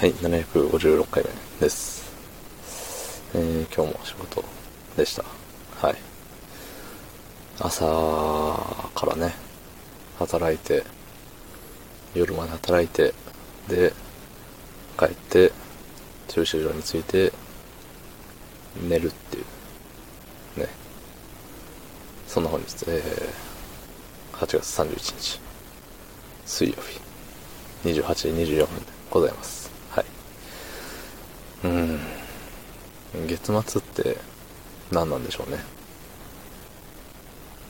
はい、756回目です。えー、今日も仕事でした。はい。朝からね、働いて、夜まで働いて、で、帰って、駐車場に着いて、寝るっていう、ね。そんな本日、えー、8月31日、水曜日、28時24分でございます。うん。月末って何なんでしょうね。っ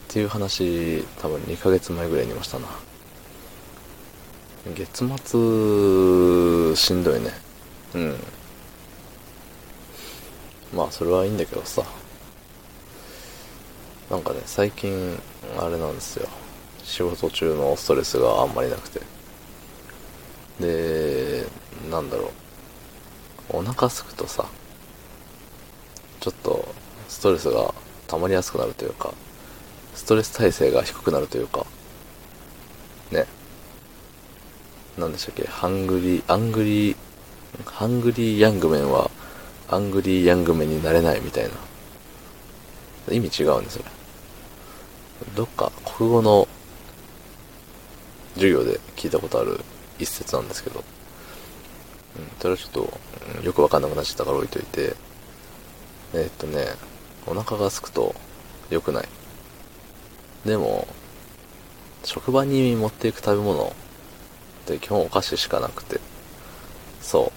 ていう話多分2ヶ月前ぐらいにいましたな。月末しんどいね。うん。まあそれはいいんだけどさ。なんかね最近あれなんですよ。仕事中のストレスがあんまりなくて。でなんだろう。お腹すくとさ、ちょっとストレスが溜まりやすくなるというか、ストレス耐性が低くなるというか、ね。なんでしたっけ、 hungry、angry、hungry young men は、アングリーヤングメンになれないみたいな。意味違うんですよ。どっか国語の授業で聞いたことある一節なんですけど、うん、それはちょっと、うん、よくわかんなくなっちゃったから置いといて、えー、っとね、お腹が空くと良くない。でも、職場に持っていく食べ物って基本お菓子しかなくて、そ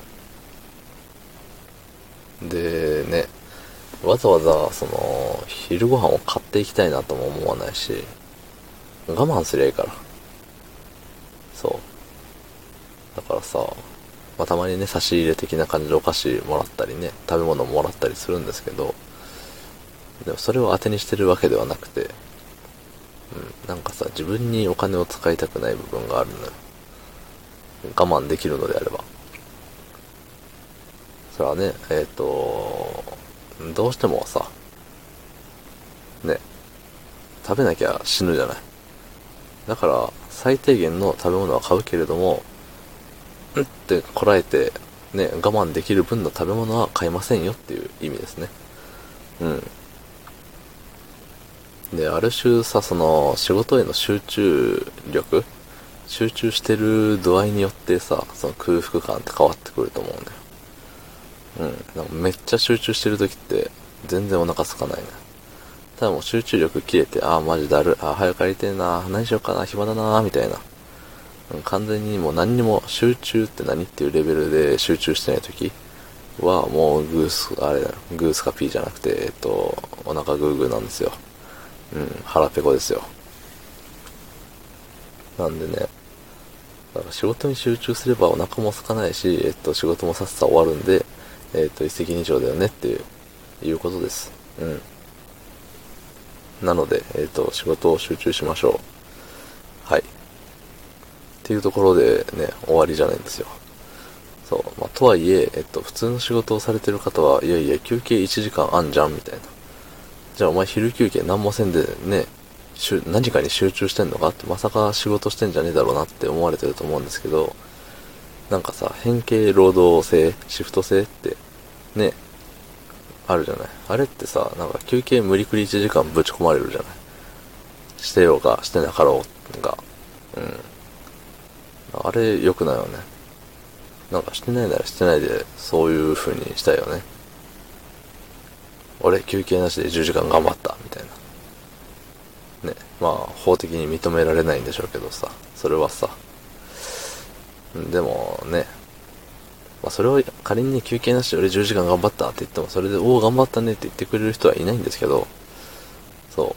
う。でね、わざわざ、その、昼ご飯を買っていきたいなとも思わないし、我慢すりゃいいから。そう。だからさ、まあ、たまにね、差し入れ的な感じでお菓子もらったりね、食べ物もらったりするんですけど、でもそれを当てにしてるわけではなくて、うん、なんかさ、自分にお金を使いたくない部分があるのよ。我慢できるのであれば。それはね、えっ、ー、と、どうしてもさ、ね、食べなきゃ死ぬじゃない。だから、最低限の食べ物は買うけれども、うんってこらえて、ね、我慢できる分の食べ物は買いませんよっていう意味ですね。うん。で、ある種さ、その、仕事への集中力集中してる度合いによってさ、その空腹感って変わってくると思うんだよ。うん。なんかめっちゃ集中してる時って、全然お腹空かないね。ただもう集中力切れて、ああ、マジだる、ああ、早く帰りてえな、何しようかな、暇だな、みたいな。完全にもう何にも集中って何っていうレベルで集中してない時はもうグース、あれだグースかピーじゃなくて、えっと、お腹グーグーなんですよ。うん、腹ペコですよ。なんでね、だから仕事に集中すればお腹も空かないし、えっと、仕事もさっさ終わるんで、えっと、一石二鳥だよねっていう、いうことです。うん。なので、えっと、仕事を集中しましょう。はい。っていうところでね、終わりじゃないんですよ。そう。まあ、とはいえ、えっと、普通の仕事をされてる方は、いやいや、休憩1時間あんじゃん、みたいな。じゃあお前昼休憩何もせんでね、何かに集中してんのか？って、まさか仕事してんじゃねえだろうなって思われてると思うんですけど、なんかさ、変形労働制、シフト制って、ね、あるじゃない？あれってさ、なんか休憩無理くり1時間ぶち込まれるじゃない？してようが、してなかろうが。うん。あれ良くないよね。なんかしてないならしてないで、そういう風にしたいよね。俺休憩なしで10時間頑張った、みたいな。ね。まあ、法的に認められないんでしょうけどさ、それはさ。でもね、まあ、それを仮に休憩なしで俺10時間頑張ったって言っても、それで、おお、頑張ったねって言ってくれる人はいないんですけど、そ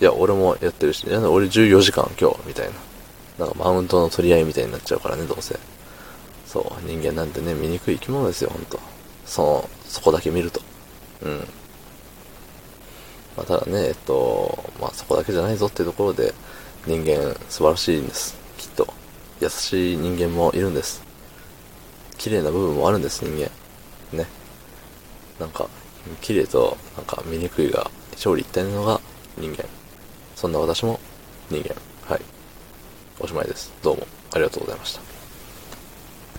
う。いや、俺もやってるし、いや、俺14時間今日、みたいな。なんかマウントの取り合いみたいになっちゃうからね、どうせ。そう、人間なんてね、醜い生き物ですよ、ほんと。その、そこだけ見ると。うん。まあ、ただね、えっと、まあ、そこだけじゃないぞっていうところで、人間素晴らしいんです。きっと。優しい人間もいるんです。綺麗な部分もあるんです、人間。ね。なんか、綺麗と、なんか、醜いが、勝利一体なのが人間。そんな私も人間。はい。おしまいです。どうもありがとうございました。